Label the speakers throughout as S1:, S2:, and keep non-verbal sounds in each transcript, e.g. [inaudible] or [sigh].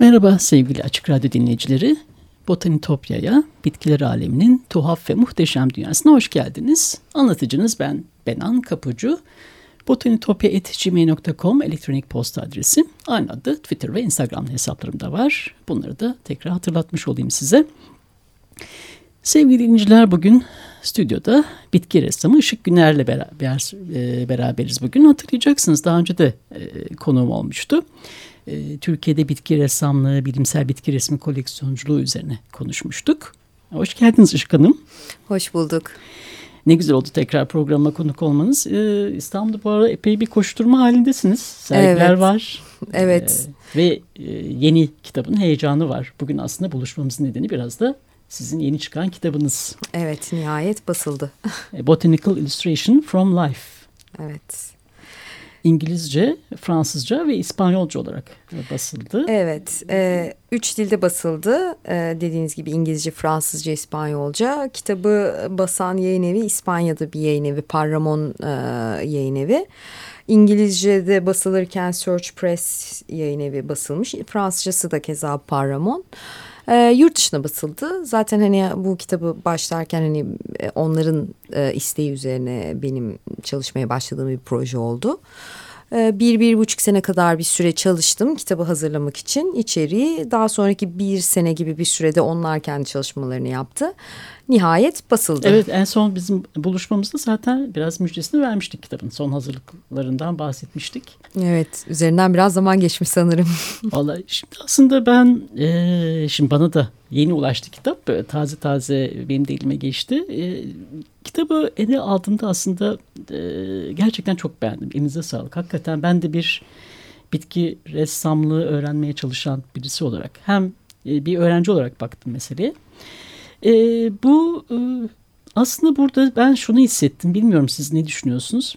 S1: Merhaba sevgili Açık Radyo dinleyicileri. Botanitopya'ya, bitkiler aleminin tuhaf ve muhteşem dünyasına hoş geldiniz. Anlatıcınız ben Benan Kapucu. Botanitopya.gmail.com elektronik posta adresi. Aynı adı Twitter ve Instagram hesaplarımda var. Bunları da tekrar hatırlatmış olayım size. Sevgili dinleyiciler bugün stüdyoda bitki ressamı Işık Güner'le beraber, e, beraberiz bugün. Hatırlayacaksınız daha önce de e, konuğum olmuştu. E, Türkiye'de bitki ressamlığı, bilimsel bitki resmi koleksiyonculuğu üzerine konuşmuştuk. Hoş geldiniz Işık Hanım.
S2: Hoş bulduk.
S1: Ne güzel oldu tekrar programa konuk olmanız. Ee, İstanbul'da bu arada epey bir koşturma halindesiniz. Sergiler evet. var.
S2: Evet.
S1: Ee, ve e, yeni kitabın heyecanı var. Bugün aslında buluşmamızın nedeni biraz da sizin yeni çıkan kitabınız.
S2: Evet, nihayet basıldı. [laughs]
S1: Botanical Illustration from Life.
S2: Evet.
S1: İngilizce, Fransızca ve İspanyolca olarak basıldı.
S2: Evet, e, üç dilde basıldı. E, dediğiniz gibi İngilizce, Fransızca, İspanyolca. Kitabı basan yayın evi İspanya'da bir yayın evi, Parramon e, yayın evi. İngilizce'de basılırken Search Press yayın evi basılmış. Fransızcası da keza Parramon. E, yurt dışına basıldı. Zaten hani bu kitabı başlarken hani e, onların e, isteği üzerine benim çalışmaya başladığım bir proje oldu. E, bir, bir buçuk sene kadar bir süre çalıştım kitabı hazırlamak için içeriği. Daha sonraki bir sene gibi bir sürede onlar kendi çalışmalarını yaptı nihayet basıldı.
S1: Evet en son bizim buluşmamızda zaten biraz müjdesini vermiştik kitabın. Son hazırlıklarından bahsetmiştik.
S2: Evet üzerinden biraz zaman geçmiş sanırım. [laughs]
S1: Vallahi şimdi aslında ben e, şimdi bana da yeni ulaştı kitap. Böyle taze taze benim de elime geçti. E, kitabı ele aldığımda aslında e, gerçekten çok beğendim. Elinize sağlık. Hakikaten ben de bir bitki ressamlığı öğrenmeye çalışan birisi olarak hem bir öğrenci olarak baktım meseleye. E, bu e, aslında burada ben şunu hissettim. Bilmiyorum siz ne düşünüyorsunuz?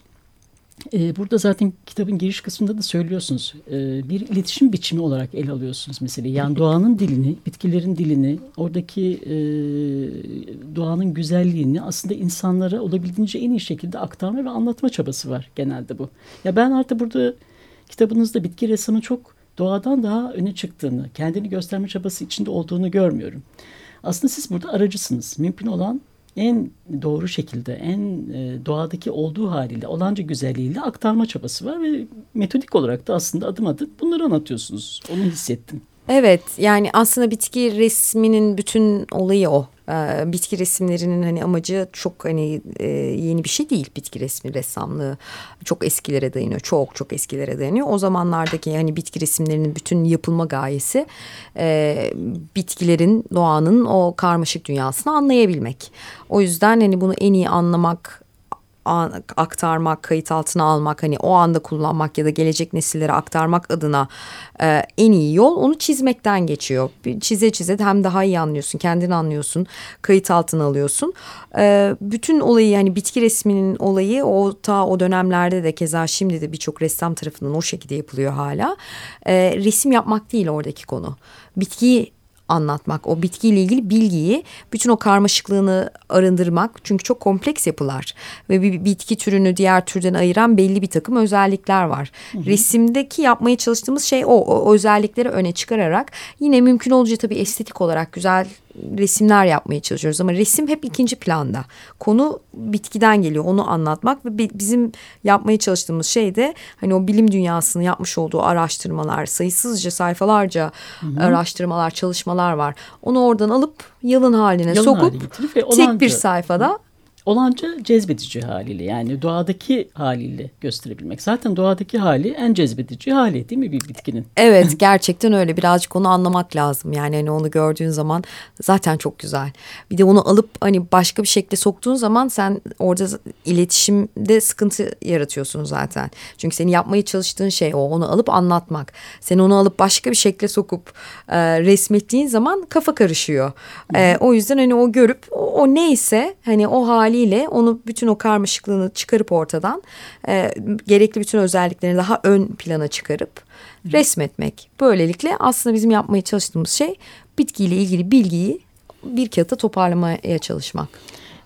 S1: E, burada zaten kitabın giriş kısmında da söylüyorsunuz. E, bir iletişim biçimi olarak ele alıyorsunuz mesela. Yani doğanın dilini, bitkilerin dilini, oradaki e, doğanın güzelliğini aslında insanlara olabildiğince en iyi şekilde aktarma ve anlatma çabası var genelde bu. Ya ben artık burada kitabınızda bitki ressamı çok doğadan daha öne çıktığını, kendini gösterme çabası içinde olduğunu görmüyorum. Aslında siz burada aracısınız. Mümkün olan en doğru şekilde, en e, doğadaki olduğu haliyle, olanca güzelliğiyle aktarma çabası var ve metodik olarak da aslında adım adım bunları anlatıyorsunuz. Onu hissettim.
S2: Evet yani aslında bitki resminin bütün olayı o. Ee, bitki resimlerinin hani amacı çok hani e, yeni bir şey değil bitki resmi ressamlığı. Çok eskilere dayanıyor. Çok çok eskilere dayanıyor. O zamanlardaki hani bitki resimlerinin bütün yapılma gayesi e, bitkilerin doğanın o karmaşık dünyasını anlayabilmek. O yüzden hani bunu en iyi anlamak aktarmak, kayıt altına almak, hani o anda kullanmak ya da gelecek nesillere aktarmak adına e, en iyi yol onu çizmekten geçiyor. Çize çize hem daha iyi anlıyorsun, kendini anlıyorsun, kayıt altına alıyorsun. E, bütün olayı yani bitki resminin olayı o ta o dönemlerde de keza şimdi de birçok ressam tarafından o şekilde yapılıyor hala. E, resim yapmak değil oradaki konu. Bitkiyi anlatmak, o bitkiyle ilgili bilgiyi, bütün o karmaşıklığını arındırmak. Çünkü çok kompleks yapılar ve bir bitki türünü diğer türden ayıran belli bir takım özellikler var. Hı hı. Resimdeki yapmaya çalıştığımız şey o, o özellikleri öne çıkararak yine mümkün olunca tabii estetik olarak güzel resimler yapmaya çalışıyoruz ama resim hep ikinci planda. Konu bitkiden geliyor onu anlatmak ve bizim yapmaya çalıştığımız şey de hani o bilim dünyasının yapmış olduğu araştırmalar, sayısızca sayfalarca hı hı. araştırmalar, çalışmalar var. Onu oradan alıp yalın haline yalın sokup tek bir sayfada
S1: olanca cezbedici haliyle yani doğadaki haliyle gösterebilmek. Zaten doğadaki hali en cezbedici hali değil mi bir bitkinin? [laughs]
S2: Evet gerçekten öyle birazcık onu anlamak lazım yani hani onu gördüğün zaman zaten çok güzel. Bir de onu alıp hani başka bir şekilde soktuğun zaman sen orada iletişimde sıkıntı yaratıyorsun zaten. Çünkü seni yapmaya çalıştığın şey o onu alıp anlatmak. Sen onu alıp başka bir şekilde sokup e, resmettiğin zaman kafa karışıyor. E, o yüzden hani o görüp o, o neyse hani o haliyle onu bütün o karmaşıklığını çıkarıp ortadan e, gerekli bütün özelliklerini daha ön plana çıkarıp resmetmek. Böylelikle aslında bizim yapmaya çalıştığımız şey bitkiyle ilgili bilgiyi bir kağıtta toparlamaya çalışmak.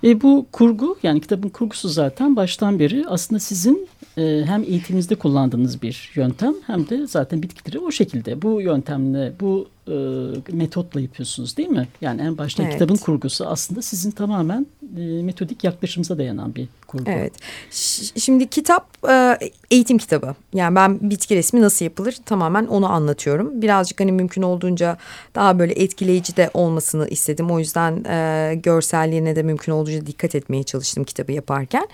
S1: E, bu kurgu yani kitabın kurgusu zaten baştan beri aslında sizin e, hem eğitiminizde kullandığınız bir yöntem hem de zaten bitkileri o şekilde bu yöntemle bu e, metotla yapıyorsunuz değil mi? Yani en başta evet. kitabın kurgusu aslında sizin tamamen metodik yaklaşımıza dayanan bir kurgu.
S2: Evet. Şimdi kitap e, eğitim kitabı. Yani ben bitki resmi nasıl yapılır tamamen onu anlatıyorum. Birazcık hani mümkün olduğunca daha böyle etkileyici de olmasını istedim. O yüzden e, görselliğine de mümkün olduğunca dikkat etmeye çalıştım kitabı yaparken.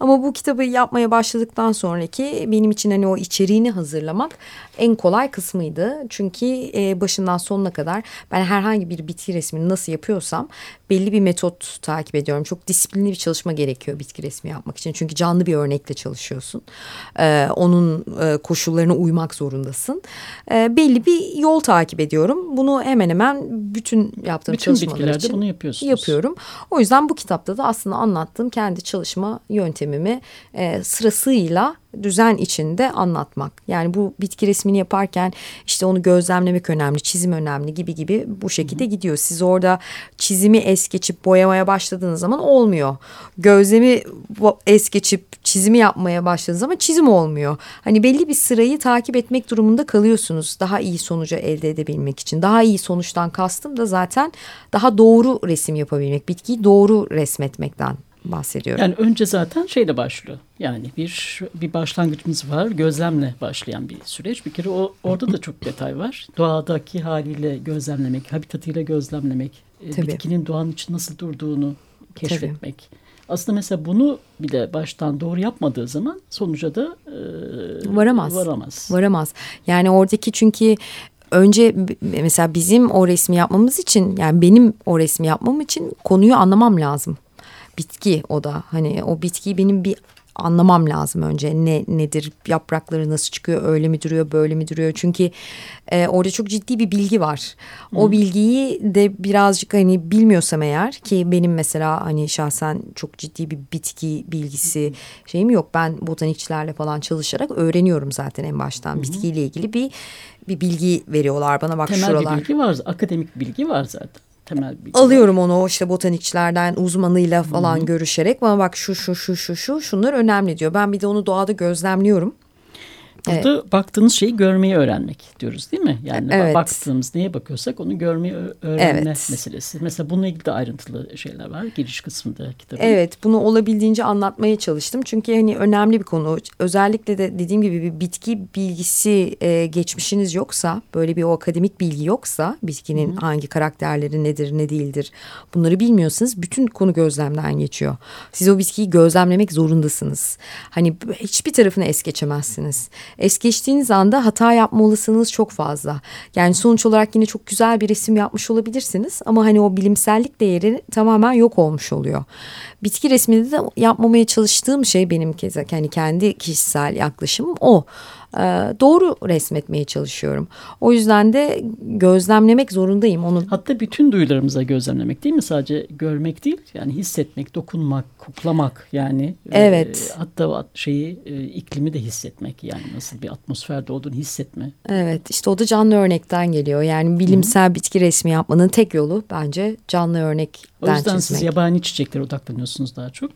S2: Ama bu kitabı yapmaya başladıktan sonraki benim için hani o içeriğini hazırlamak en kolay kısmıydı. Çünkü e, başından sonuna kadar ben herhangi bir bitki resmini nasıl yapıyorsam belli bir metot takip ediyorum. Çok disiplinli bir çalışma gerekiyor bitki resmi yapmak için. Çünkü canlı bir örnekle çalışıyorsun. Ee, onun e, koşullarına uymak zorundasın. Ee, belli bir yol takip ediyorum. Bunu hemen hemen bütün yaptığım
S1: bütün
S2: çalışmalar
S1: için bunu yapıyorsunuz.
S2: yapıyorum. O yüzden bu kitapta da aslında anlattığım kendi çalışma yöntemimi e, sırasıyla düzen içinde anlatmak. Yani bu bitki resmini yaparken işte onu gözlemlemek önemli, çizim önemli gibi gibi bu şekilde Hı. gidiyor. Siz orada çizimi es geçip boyamaya başladığınız zaman olmuyor. Gözlemi es geçip çizimi yapmaya başladığınız zaman çizim olmuyor. Hani belli bir sırayı takip etmek durumunda kalıyorsunuz daha iyi sonucu elde edebilmek için. Daha iyi sonuçtan kastım da zaten daha doğru resim yapabilmek, bitkiyi doğru resmetmekten bahsediyorum.
S1: Yani önce zaten şeyle başlıyor. Yani bir bir başlangıcımız var. Gözlemle başlayan bir süreç. Bir kere o orada da çok detay var. Doğadaki haliyle gözlemlemek, habitatıyla gözlemlemek, e, Tabii. bitkinin doğanın için nasıl durduğunu keşfetmek. Tabii. Aslında mesela bunu bir de baştan doğru yapmadığı zaman sonuca da e,
S2: varamaz.
S1: Varamaz.
S2: Varamaz. Yani oradaki çünkü önce mesela bizim o resmi yapmamız için yani benim o resmi yapmam için konuyu anlamam lazım bitki o da. Hani o bitkiyi benim bir anlamam lazım önce. Ne nedir yaprakları nasıl çıkıyor öyle mi duruyor böyle mi duruyor? Çünkü e, orada çok ciddi bir bilgi var. O Hı. bilgiyi de birazcık hani bilmiyorsam eğer ki benim mesela hani şahsen çok ciddi bir bitki bilgisi şeyim yok. Ben botanikçilerle falan çalışarak öğreniyorum zaten en baştan. Hı. bitkiyle ilgili bir bir bilgi veriyorlar bana. Bak
S1: Temel
S2: şuralar.
S1: Temel bir bilgi var akademik bilgi var zaten
S2: temel bilgi. Alıyorum onu işte botanikçilerden uzmanıyla falan Hı -hı. görüşerek bana bak şu şu şu şu şu şunlar önemli diyor. Ben bir de onu doğada gözlemliyorum.
S1: Burada evet. baktığınız şeyi görmeyi öğrenmek diyoruz değil mi? Yani evet. baktığımız neye bakıyorsak onu görmeyi öğrenme evet. meselesi. Mesela bununla ilgili de ayrıntılı şeyler var giriş kısmında kitabın.
S2: Evet bunu olabildiğince anlatmaya çalıştım. Çünkü hani önemli bir konu. Özellikle de dediğim gibi bir bitki bilgisi e, geçmişiniz yoksa böyle bir o akademik bilgi yoksa bitkinin Hı. hangi karakterleri nedir ne değildir bunları bilmiyorsanız bütün konu gözlemden geçiyor. Siz o bitkiyi gözlemlemek zorundasınız. Hani hiçbir tarafını es geçemezsiniz es geçtiğiniz anda hata yapma olasılığınız çok fazla. Yani sonuç olarak yine çok güzel bir resim yapmış olabilirsiniz ama hani o bilimsellik değeri tamamen yok olmuş oluyor. Bitki resminde de yapmamaya çalıştığım şey benim kez yani kendi kişisel yaklaşımım o. Ee, doğru resmetmeye çalışıyorum. O yüzden de gözlemlemek zorundayım onu.
S1: Hatta bütün duyularımıza gözlemlemek değil mi? Sadece görmek değil yani hissetmek, dokunmak, koklamak yani.
S2: E, evet.
S1: E, hatta şeyi e, iklimi de hissetmek yani nasıl bir atmosferde olduğunu hissetme.
S2: Evet işte o da canlı örnekten geliyor. Yani bilimsel Hı. bitki resmi yapmanın tek yolu bence canlı örnek
S1: o yüzden çizmek. siz yabani çiçeklere odaklanıyorsunuz daha çok.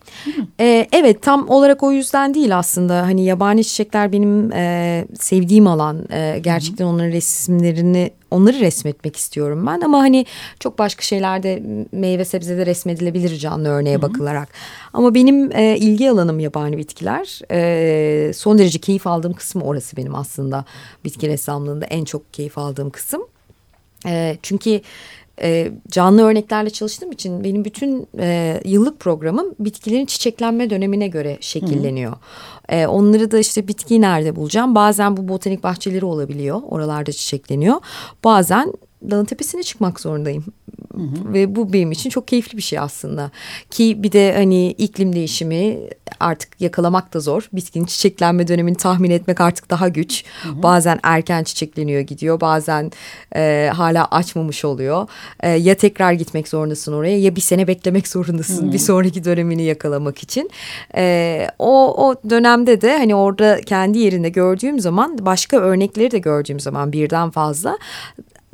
S2: Ee, evet tam olarak o yüzden değil aslında. Hani yabani çiçekler benim e, sevdiğim alan. E, gerçekten Hı. onların resimlerini onları resmetmek istiyorum ben. Ama hani çok başka şeylerde meyve sebzede resmedilebilir canlı örneğe Hı. bakılarak. Ama benim e, ilgi alanım yabani bitkiler. E, son derece keyif aldığım kısım orası benim aslında. Bitki ressamlığında en çok keyif aldığım kısım. E, çünkü e, canlı örneklerle çalıştığım için benim bütün e, yıllık programım bitkilerin çiçeklenme dönemine göre şekilleniyor. E, onları da işte bitkiyi nerede bulacağım? Bazen bu botanik bahçeleri olabiliyor. Oralarda çiçekleniyor. Bazen dağın tepesine çıkmak zorundayım. Hı hı. Ve bu benim için çok keyifli bir şey aslında. Ki bir de hani iklim değişimi artık yakalamak da zor. Bitkinin çiçeklenme dönemini tahmin etmek artık daha güç. Hı hı. Bazen erken çiçekleniyor gidiyor. Bazen e, hala açmamış oluyor. E, ya tekrar gitmek zorundasın oraya ya bir sene beklemek zorundasın. Hı hı. Bir sonraki dönemini yakalamak için. E, o, o dönemde de hani orada kendi yerinde gördüğüm zaman başka örnekleri de gördüğüm zaman birden fazla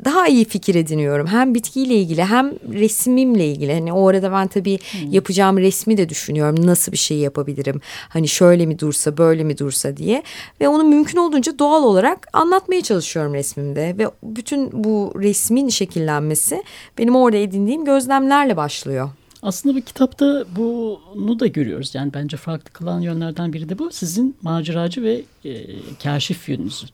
S2: daha iyi fikir ediniyorum. Hem bitkiyle ilgili hem resimimle ilgili. Hani o arada ben tabii hmm. yapacağım resmi de düşünüyorum. Nasıl bir şey yapabilirim? Hani şöyle mi dursa, böyle mi dursa diye. Ve onu mümkün olduğunca doğal olarak anlatmaya çalışıyorum resmimde. Ve bütün bu resmin şekillenmesi benim orada edindiğim gözlemlerle başlıyor.
S1: Aslında bu kitapta bunu da görüyoruz. Yani bence farklı kılan yönlerden biri de bu. Sizin maceracı ve e, kaşif yönünüzü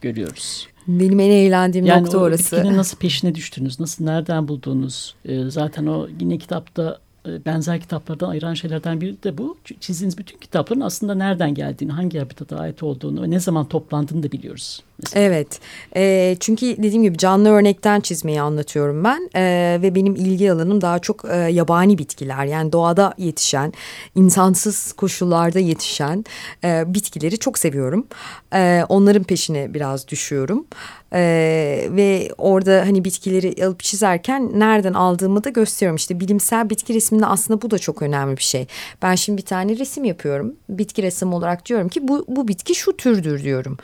S1: görüyoruz.
S2: Benim en eğlendiğim yani nokta orası.
S1: Yani [laughs] nasıl peşine düştünüz, nasıl nereden buldunuz? Ee, zaten o yine kitapta e, benzer kitaplardan ayıran şeylerden biri de bu. Çizdiğiniz bütün kitapların aslında nereden geldiğini, hangi habitata ait olduğunu ve ne zaman toplandığını da biliyoruz.
S2: Mesela. Evet. E, çünkü dediğim gibi canlı örnekten çizmeyi anlatıyorum ben. E, ve benim ilgi alanım daha çok e, yabani bitkiler. Yani doğada yetişen, insansız koşullarda yetişen e, bitkileri çok seviyorum. E, onların peşine biraz düşüyorum. Ee, ve orada hani bitkileri alıp çizerken nereden aldığımı da gösteriyorum. İşte bilimsel bitki resminde aslında bu da çok önemli bir şey. Ben şimdi bir tane resim yapıyorum. Bitki resmi olarak diyorum ki bu, bu bitki şu türdür diyorum.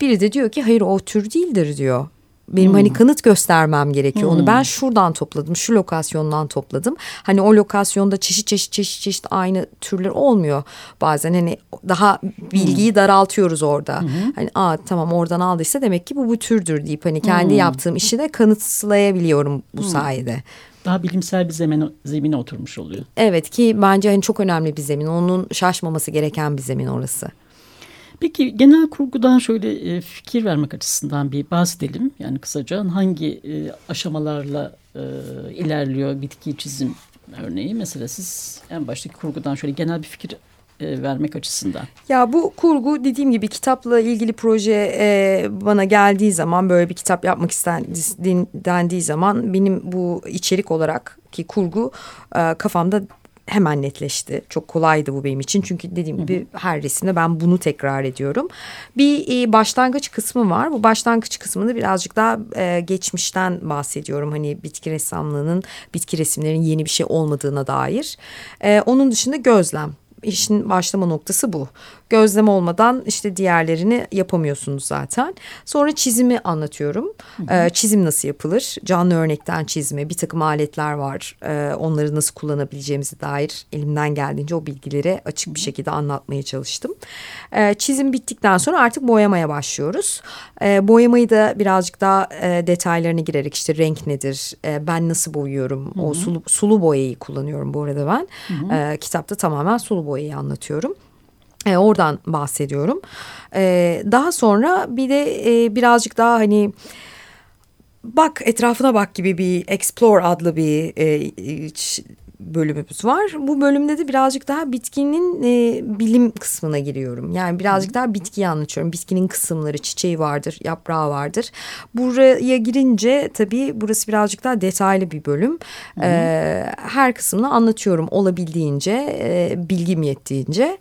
S2: Biri de diyor ki hayır o tür değildir diyor. Benim hmm. hani kanıt göstermem gerekiyor. Hmm. Onu ben şuradan topladım, şu lokasyondan topladım. Hani o lokasyonda çeşit çeşit çeşit çeşit aynı türler olmuyor. Bazen hani daha bilgiyi hmm. daraltıyoruz orada. Hmm. Hani aa tamam oradan aldıysa demek ki bu bu türdür deyip hani kendi hmm. yaptığım işi de kanıtlayabiliyorum bu hmm. sayede
S1: daha bilimsel bir zemine, zemine oturmuş oluyor.
S2: Evet ki bence hani çok önemli bir zemin. Onun şaşmaması gereken bir zemin orası.
S1: Peki genel kurgudan şöyle e, fikir vermek açısından bir bahsedelim. Yani kısaca hangi e, aşamalarla e, ilerliyor bitki çizim örneği. Mesela siz en baştaki kurgudan şöyle genel bir fikir vermek açısından.
S2: Ya bu kurgu dediğim gibi kitapla ilgili proje e, bana geldiği zaman böyle bir kitap yapmak istendiği zaman benim bu içerik olarak ki kurgu e, kafamda hemen netleşti. Çok kolaydı bu benim için. Çünkü dediğim gibi her resimde ben bunu tekrar ediyorum. Bir e, başlangıç kısmı var. Bu başlangıç kısmında birazcık daha e, geçmişten bahsediyorum. Hani bitki ressamlığının, bitki resimlerinin yeni bir şey olmadığına dair. E, onun dışında gözlem işin başlama noktası bu. Gözlem olmadan işte diğerlerini yapamıyorsunuz zaten. Sonra çizimi anlatıyorum. Ee, çizim nasıl yapılır? Canlı örnekten çizme, bir takım aletler var. Ee, onları nasıl kullanabileceğimize dair elimden geldiğince o bilgileri açık bir şekilde anlatmaya çalıştım. Ee, çizim bittikten sonra artık boyamaya başlıyoruz. Ee, boyamayı da birazcık daha e, detaylarına girerek işte renk nedir? E, ben nasıl boyuyorum? Hı hı. O sulu, sulu boyayı kullanıyorum bu arada ben. Hı hı. Kitapta tamamen sulu boyayı anlatıyorum. E, oradan bahsediyorum. E, daha sonra bir de e, birazcık daha hani bak etrafına bak gibi bir explore adlı bir e, bölümümüz var. Bu bölümde de birazcık daha bitkinin e, bilim kısmına giriyorum. Yani birazcık daha bitkiyi anlatıyorum. Bitkinin kısımları, çiçeği vardır, yaprağı vardır. Buraya girince tabii burası birazcık daha detaylı bir bölüm. E, her kısmını anlatıyorum olabildiğince, e, bilgim yettiğince.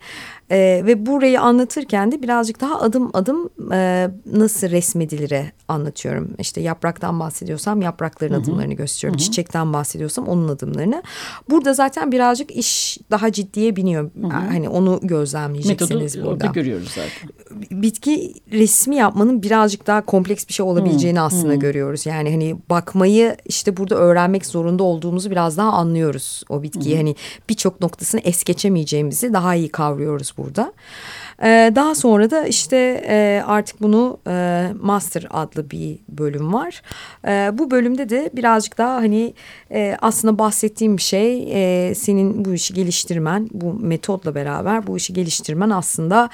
S2: E, ve burayı anlatırken de birazcık daha adım adım e, nasıl resmedilire anlatıyorum. İşte yapraktan bahsediyorsam yaprakların Hı -hı. adımlarını gösteriyorum. Hı -hı. Çiçekten bahsediyorsam onun adımlarını. Burada zaten birazcık iş daha ciddiye biniyor. Hı -hı. Hani onu gözlemleyeceksiniz
S1: Metodu
S2: burada.
S1: orada görüyoruz zaten.
S2: Bitki resmi yapmanın birazcık daha kompleks bir şey olabileceğini Hı -hı. aslında Hı -hı. görüyoruz. Yani hani bakmayı işte burada öğrenmek zorunda olduğumuzu biraz daha anlıyoruz. O bitkiyi Hı -hı. hani birçok noktasını es geçemeyeceğimizi daha iyi kavruyoruz burada. Ee, daha sonra da işte e, artık bunu e, Master adlı bir bölüm var. E, bu bölümde de birazcık daha hani e, aslında bahsettiğim şey senin bu işi geliştirmen, bu metodla beraber bu işi geliştirmen aslında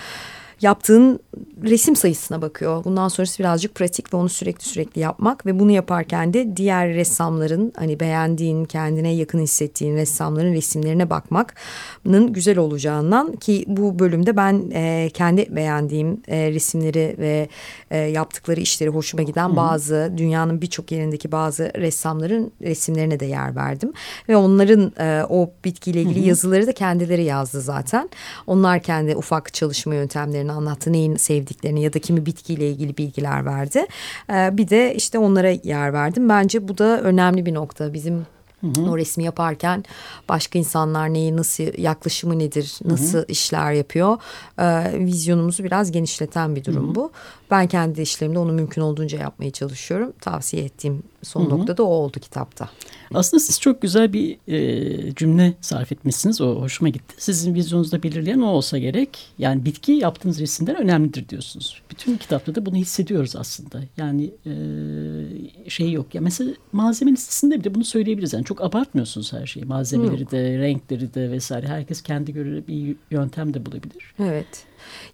S2: yaptığın resim sayısına bakıyor. Bundan sonrası birazcık pratik ve onu sürekli sürekli yapmak ve bunu yaparken de diğer ressamların hani beğendiğin, kendine yakın hissettiğin ressamların resimlerine bakmanın güzel olacağından ki bu bölümde ben e, kendi beğendiğim e, resimleri ve e, yaptıkları işleri hoşuma giden bazı dünyanın birçok yerindeki bazı ressamların resimlerine de yer verdim ve onların e, o bitkiyle ilgili Hı. yazıları da kendileri yazdı zaten. Onlar kendi ufak çalışma yöntemlerini anlattı, neyin sevdiklerini ya da kimi bitkiyle ilgili bilgiler verdi. E, bir de işte onlara yer verdim. Bence bu da önemli bir nokta bizim Hı hı. O resmi yaparken başka insanlar neyi nasıl yaklaşımı nedir, nasıl hı hı. işler yapıyor, e, vizyonumuzu biraz genişleten bir durum hı hı. bu. Ben kendi işlerimde onu mümkün olduğunca yapmaya çalışıyorum. Tavsiye ettiğim son Hı -hı. nokta da o oldu kitapta.
S1: Aslında siz çok güzel bir e, cümle sarf etmişsiniz. O hoşuma gitti. Sizin vizyonunuzda belirleyen o olsa gerek. Yani bitki yaptığınız resimden önemlidir diyorsunuz. Bütün kitapta da bunu hissediyoruz aslında. Yani e, şey yok. Ya mesela malzeme listesinde bile bunu söyleyebiliriz. Yani çok abartmıyorsunuz her şeyi. Malzemeleri Hı. de, renkleri de vesaire. Herkes kendi göre bir yöntem de bulabilir.
S2: Evet.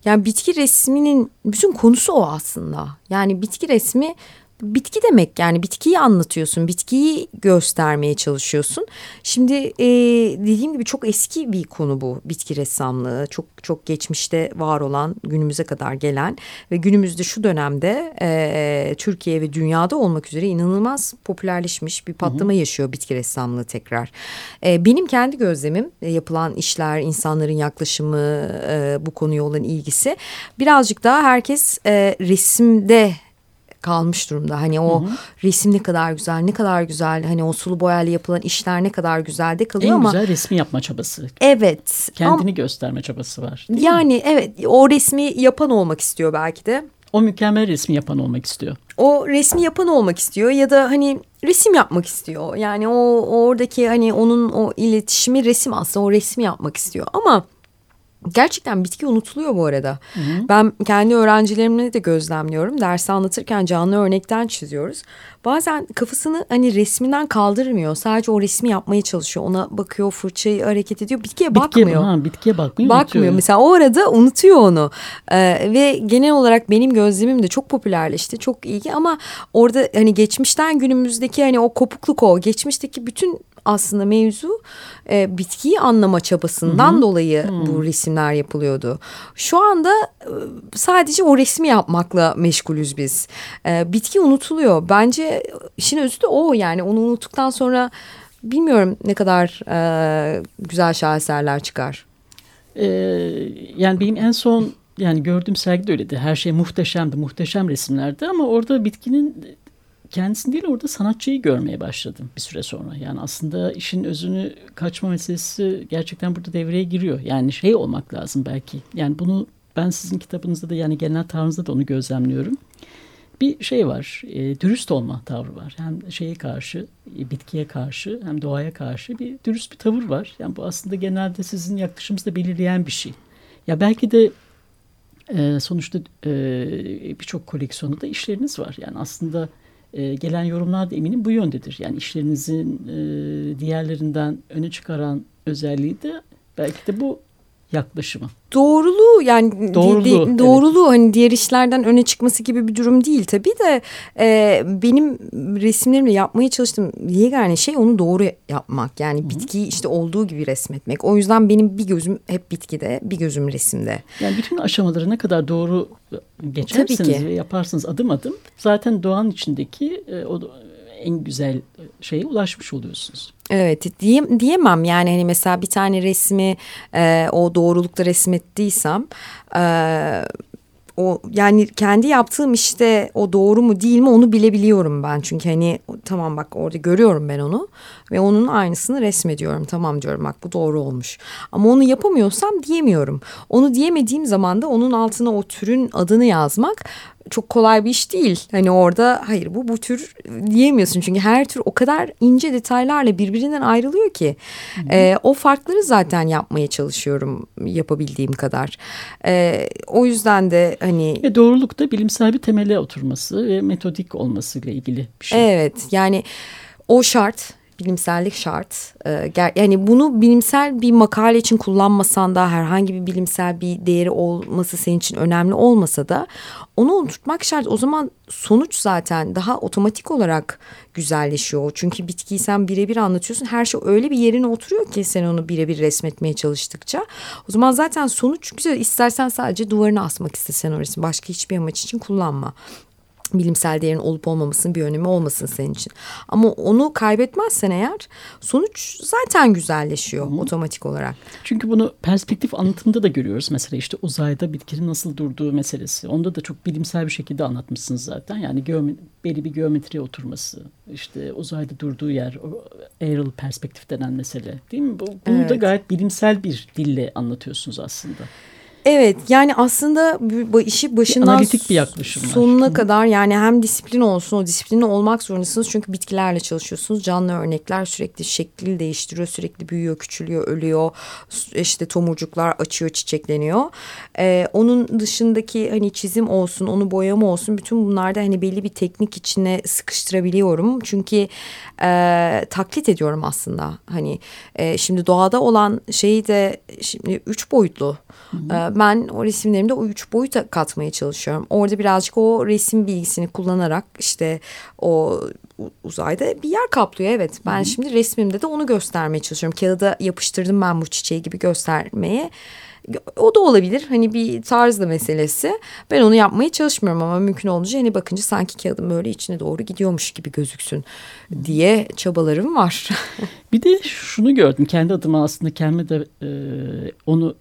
S2: Yani bitki resminin bütün konusu o aslında. Yani bitki resmi bitki demek yani bitkiyi anlatıyorsun, bitkiyi göstermeye çalışıyorsun. Şimdi e, dediğim gibi çok eski bir konu bu bitki ressamlığı. Çok çok geçmişte var olan günümüze kadar gelen ve günümüzde şu dönemde e, Türkiye ve dünyada olmak üzere inanılmaz popülerleşmiş bir patlama hı hı. yaşıyor bitki ressamlığı tekrar. E, benim kendi gözlemim e, yapılan işler, insanların yaklaşımı, e, bu konuya olan ilgisi birazcık daha herkes e, resimde kalmış durumda. Hani o hı hı. resim ne kadar güzel, ne kadar güzel. Hani o sulu boyayla yapılan işler ne kadar güzel de kalıyor
S1: en
S2: ama.
S1: En güzel resmi yapma çabası.
S2: Evet.
S1: Kendini ama, gösterme çabası var.
S2: Yani mi? evet o resmi yapan olmak istiyor belki de.
S1: O mükemmel resmi yapan olmak istiyor.
S2: O resmi yapan olmak istiyor ya da hani resim yapmak istiyor. Yani o oradaki hani onun o iletişimi resim aslında o resmi yapmak istiyor. Ama Gerçekten bitki unutuluyor bu arada. Hı hı. Ben kendi öğrencilerimle de gözlemliyorum. Dersi anlatırken canlı örnekten çiziyoruz. Bazen kafasını hani resminden kaldırmıyor. Sadece o resmi yapmaya çalışıyor. Ona bakıyor, fırçayı hareket ediyor. Bitkiye,
S1: bitkiye
S2: bakmıyor.
S1: Ha, bitkiye bakmıyor.
S2: Bakmıyor. Unutuyor. Mesela o arada unutuyor onu. Ee, ve genel olarak benim gözlemim de çok popülerleşti. Çok iyi ama orada hani geçmişten günümüzdeki hani o kopukluk o. Geçmişteki bütün aslında mevzu e, bitkiyi anlama çabasından Hı -hı. dolayı Hı bu resimler yapılıyordu. Şu anda e, sadece o resmi yapmakla meşgulüz biz. E, bitki unutuluyor. Bence işin özü de o yani onu unuttuktan sonra bilmiyorum ne kadar e, güzel şaheserler çıkar.
S1: Ee, yani benim en son yani gördüğüm sergi de öyleydi. Her şey muhteşemdi, muhteşem resimlerdi ama orada bitkinin kendisini değil orada sanatçıyı görmeye başladım bir süre sonra. Yani aslında işin özünü kaçma meselesi gerçekten burada devreye giriyor. Yani şey olmak lazım belki. Yani bunu ben sizin kitabınızda da yani genel tavrınızda da onu gözlemliyorum. Bir şey var, e, dürüst olma tavrı var. Hem şeye karşı, e, bitkiye karşı hem doğaya karşı bir dürüst bir tavır var. Yani bu aslında genelde sizin yaklaşımınızda belirleyen bir şey. Ya belki de e, sonuçta e, birçok koleksiyonda da işleriniz var. Yani aslında e, gelen yorumlar da eminim bu yöndedir. Yani işlerinizin e, diğerlerinden öne çıkaran özelliği de belki de bu yaklaşımı.
S2: Doğruluğu yani doğruluğu, de, doğruluğu evet. hani diğer işlerden öne çıkması gibi bir durum değil tabii de e, benim resimlerimle yapmaya çalıştığım yegane şey onu doğru yapmak. Yani Hı -hı. bitkiyi işte olduğu gibi resmetmek. O yüzden benim bir gözüm hep bitkide, bir gözüm resimde.
S1: Yani bütün aşamaları ne kadar doğru geçersiniz ve yaparsınız adım adım zaten doğanın içindeki e, o en güzel şeye ulaşmış oluyorsunuz.
S2: Evet diye, diyemem yani hani mesela bir tane resmi e, o doğrulukta resmettiysem e, o yani kendi yaptığım işte o doğru mu değil mi onu bilebiliyorum ben. Çünkü hani tamam bak orada görüyorum ben onu ve onun aynısını resmediyorum. Tamam diyorum bak bu doğru olmuş. Ama onu yapamıyorsam diyemiyorum. Onu diyemediğim zaman da onun altına o türün adını yazmak çok kolay bir iş değil. Hani orada hayır bu bu tür diyemiyorsun. Çünkü her tür o kadar ince detaylarla birbirinden ayrılıyor ki. E, o farkları zaten yapmaya çalışıyorum yapabildiğim kadar. E, o yüzden de hani...
S1: Ve doğruluk da bilimsel bir temele oturması ve metodik olmasıyla ilgili bir şey.
S2: Evet yani o şart bilimsellik şart. Ee, yani bunu bilimsel bir makale için kullanmasan da herhangi bir bilimsel bir değeri olması senin için önemli olmasa da onu unutmak şart. O zaman sonuç zaten daha otomatik olarak güzelleşiyor. Çünkü bitkiyi sen birebir anlatıyorsun. Her şey öyle bir yerine oturuyor ki sen onu birebir resmetmeye çalıştıkça. O zaman zaten sonuç güzel. İstersen sadece duvarına asmak istesen o resmi. Başka hiçbir amaç için kullanma bilimsel değerin olup olmamasının bir önemi olmasın senin için. Ama onu kaybetmezsen eğer sonuç zaten güzelleşiyor Hı. otomatik olarak.
S1: Çünkü bunu perspektif anlatımında da görüyoruz. Mesela işte uzayda bitkinin nasıl durduğu meselesi. Onda da çok bilimsel bir şekilde anlatmışsınız zaten. Yani belli bir geometriye oturması, işte uzayda durduğu yer, aerial perspektif denen mesele değil mi? Bu, bunu evet. da gayet bilimsel bir dille anlatıyorsunuz aslında.
S2: Evet yani aslında bu işi başından
S1: analitik bir yaklaşım
S2: sonuna kadar yani hem disiplin olsun o disiplini olmak zorundasınız. Çünkü bitkilerle çalışıyorsunuz. Canlı örnekler sürekli şekli değiştiriyor sürekli büyüyor küçülüyor ölüyor. İşte tomurcuklar açıyor çiçekleniyor. Ee, onun dışındaki hani çizim olsun onu boyama olsun bütün bunlarda hani belli bir teknik içine sıkıştırabiliyorum. Çünkü e, taklit ediyorum aslında. Hani e, şimdi doğada olan şeyi de şimdi üç boyutlu. Hı hı. Ee, ben o resimlerimde o üç boyuta katmaya çalışıyorum. Orada birazcık o resim bilgisini kullanarak işte o uzayda bir yer kaplıyor evet. Ben hı hı. şimdi resmimde de onu göstermeye çalışıyorum. Kağıda yapıştırdım ben bu çiçeği gibi göstermeye. O da olabilir. Hani bir tarzda meselesi. Ben onu yapmaya çalışmıyorum ama mümkün olunca hani bakınca sanki kağıdım böyle içine doğru gidiyormuş gibi gözüksün diye çabalarım var. [laughs]
S1: bir de şunu gördüm kendi adıma aslında kendime de e, onu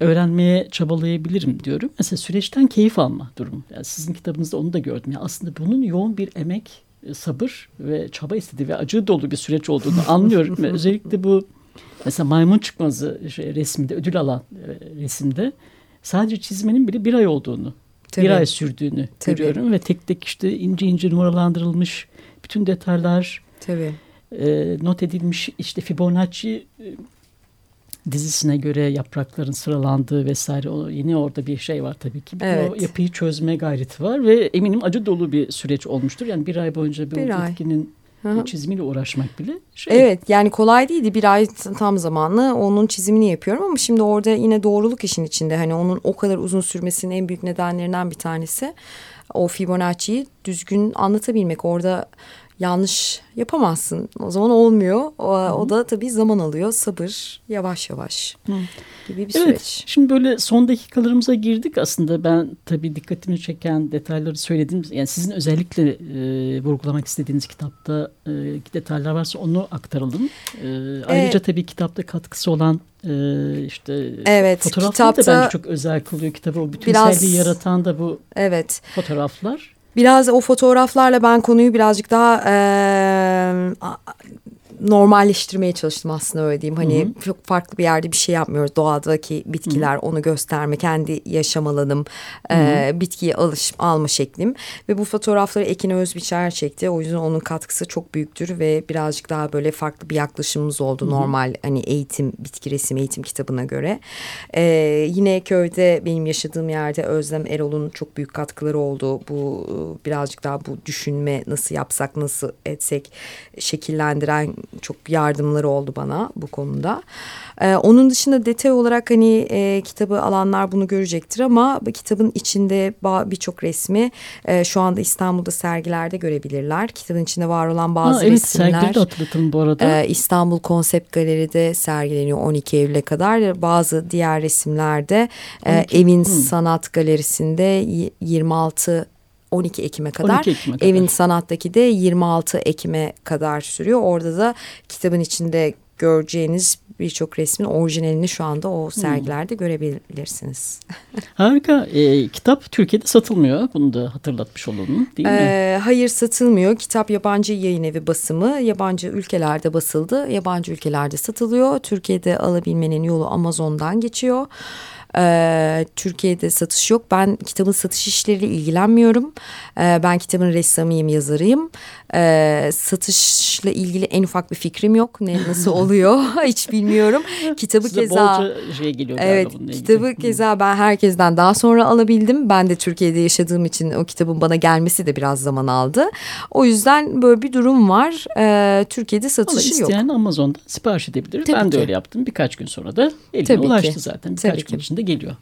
S1: öğrenmeye çabalayabilirim diyorum. Mesela süreçten keyif alma durumu. Yani sizin kitabınızda onu da gördüm. Yani aslında bunun yoğun bir emek, e, sabır ve çaba istediği ve acı dolu bir süreç olduğunu [laughs] anlıyorum. ve özellikle bu mesela maymun çıkmazı şey, resminde, ödül alan e, resimde sadece çizmenin bile bir ay olduğunu, Tabii. bir ay sürdüğünü Tabii. görüyorum. Ve tek tek işte ince ince numaralandırılmış bütün detaylar Tabii. E, not edilmiş işte Fibonacci e, dizisine göre yaprakların sıralandığı vesaire o yine orada bir şey var tabii ki. Evet. O yapıyı çözme gayreti var ve eminim acı dolu bir süreç olmuştur. Yani bir ay boyunca bir, bir bitkinin çizimiyle uğraşmak bile şey.
S2: Evet yani kolay değildi bir ay tam zamanlı onun çizimini yapıyorum ama şimdi orada yine doğruluk işin içinde hani onun o kadar uzun sürmesinin en büyük nedenlerinden bir tanesi o Fibonacci'yi düzgün anlatabilmek orada yanlış yapamazsın. O zaman olmuyor. O, o da tabii zaman alıyor. Sabır, yavaş yavaş Hı. gibi bir evet, süreç.
S1: Şimdi böyle son dakikalarımıza girdik aslında. Ben tabii dikkatimi çeken detayları söyledim. Yani sizin özellikle e, vurgulamak istediğiniz kitapta e, detaylar varsa onu aktaralım. E, ayrıca evet. tabii kitapta katkısı olan e, işte evet, fotoğraflar kitapta, da bence çok özel kılıyor kitabı. O bütünselliği biraz, yaratan da bu evet. fotoğraflar.
S2: Biraz o fotoğraflarla ben konuyu birazcık daha e, normalleştirmeye çalıştım aslında öyle diyeyim. Hani hı hı. çok farklı bir yerde bir şey yapmıyoruz. Doğadaki bitkiler hı hı. onu gösterme, kendi yaşam alanım, hı hı. E, bitkiye alış, alma şeklim. Ve bu fotoğrafları Ekin Özbiçer çekti. O yüzden onun katkısı çok büyüktür ve birazcık daha böyle farklı bir yaklaşımımız oldu. Hı hı. Normal hani eğitim, bitki resim eğitim kitabına göre. E, yine köyde benim yaşadığım yerde Özlem Erol'un çok büyük katkıları oldu. Bu birazcık daha bu düşünme nasıl yapsak, nasıl etsek şekillendiren çok yardımları oldu bana bu konuda. Ee, onun dışında detay olarak hani e, kitabı alanlar bunu görecektir ama kitabın içinde birçok resmi e, şu anda İstanbul'da sergilerde görebilirler. Kitabın içinde var olan bazı ha, evet, resimler.
S1: Sergileri de hatırlatın bu arada.
S2: E, İstanbul Konsept Galeri'de sergileniyor 12 Eylül'e kadar. Bazı diğer resimlerde e, Evin hmm. Sanat Galerisi'nde 26 12 Ekim'e kadar. 12 Ekim'e kadar. Evin Sanat'taki de 26 Ekim'e kadar sürüyor. Orada da kitabın içinde göreceğiniz birçok resmin orijinalini şu anda o sergilerde hmm. görebilirsiniz. [laughs]
S1: Harika. E, kitap Türkiye'de satılmıyor. Bunu da hatırlatmış olalım değil mi? E,
S2: hayır satılmıyor. Kitap yabancı yayın evi basımı. Yabancı ülkelerde basıldı. Yabancı ülkelerde satılıyor. Türkiye'de alabilmenin yolu Amazon'dan geçiyor. Ee, Türkiye'de satış yok. Ben kitabın satış işleriyle ilgilenmiyorum. Ee, ben kitabın ressamıyım, yazarıyım. Ee, satışla ilgili en ufak bir fikrim yok. Ne nasıl [laughs] oluyor [laughs] hiç bilmiyorum. Kitabı
S1: Size
S2: keza
S1: şey geliyor
S2: Evet
S1: bununla ilgili.
S2: kitabı keza ben herkesten daha sonra alabildim. Ben de Türkiye'de yaşadığım için o kitabın bana gelmesi de biraz zaman aldı. O yüzden böyle bir durum var. Ee, Türkiye'de satışı yok.
S1: isteyen Amazon'dan sipariş edebilir.
S2: Tabii
S1: ben de
S2: ki.
S1: öyle yaptım. Birkaç gün sonra da eline
S2: Tabii ki.
S1: ulaştı zaten. Birkaç
S2: Tabii
S1: gün
S2: ki.
S1: içinde geliyor.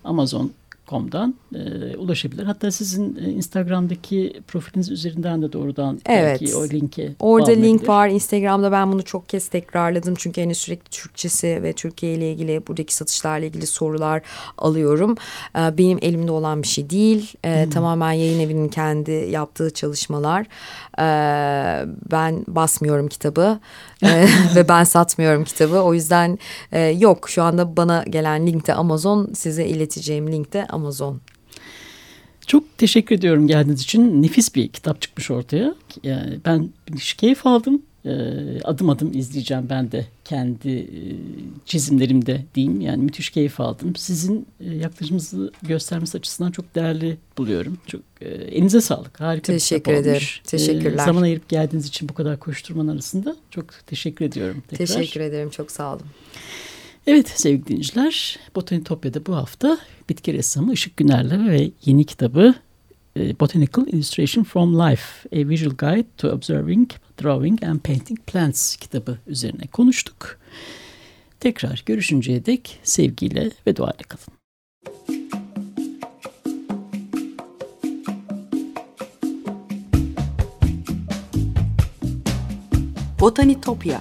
S1: Amazon.com'dan e, ulaşabilir. Hatta sizin e, Instagram'daki profiliniz üzerinden de doğrudan
S2: Evet.
S1: belki o linke
S2: Orada link var. Instagram'da ben bunu çok kez tekrarladım. Çünkü hani sürekli Türkçesi ve Türkiye ile ilgili buradaki satışlarla ilgili sorular alıyorum. Ee, Benim elimde olan bir şey değil. Ee, Tamamen yayın evinin kendi yaptığı çalışmalar. Ee, Ben basmıyorum kitabı Ee, [laughs] ve ben satmıyorum kitabı. O yüzden e, yok şu anda bana gelen linkte Amazon size ileteceğim linkte Amazon.
S1: Çok teşekkür ediyorum geldiğiniz için. Nefis bir kitap çıkmış ortaya. Yani ben müthiş keyif aldım. Ee, adım adım izleyeceğim ben de kendi e, çizimlerimde diyeyim. Yani müthiş keyif aldım. Sizin e, yaklaşımınızı göstermesi açısından çok değerli buluyorum. Çok e, elinize sağlık. Harika
S2: Teşekkür
S1: bir kitap
S2: ederim.
S1: olmuş.
S2: Teşekkürler.
S1: Ee, zaman ayırıp geldiğiniz için bu kadar koşturmanın arasında çok teşekkür ediyorum tekrar.
S2: Teşekkür ederim. Çok sağ olun.
S1: Evet sevgili dinleyiciler, Botanitopya'da bu hafta bitki ressamı Işık Güner'le ve yeni kitabı e, Botanical Illustration from Life, A Visual Guide to Observing, Drawing and Painting Plants kitabı üzerine konuştuk. Tekrar görüşünceye dek sevgiyle ve duayla kalın.
S3: Botanitopya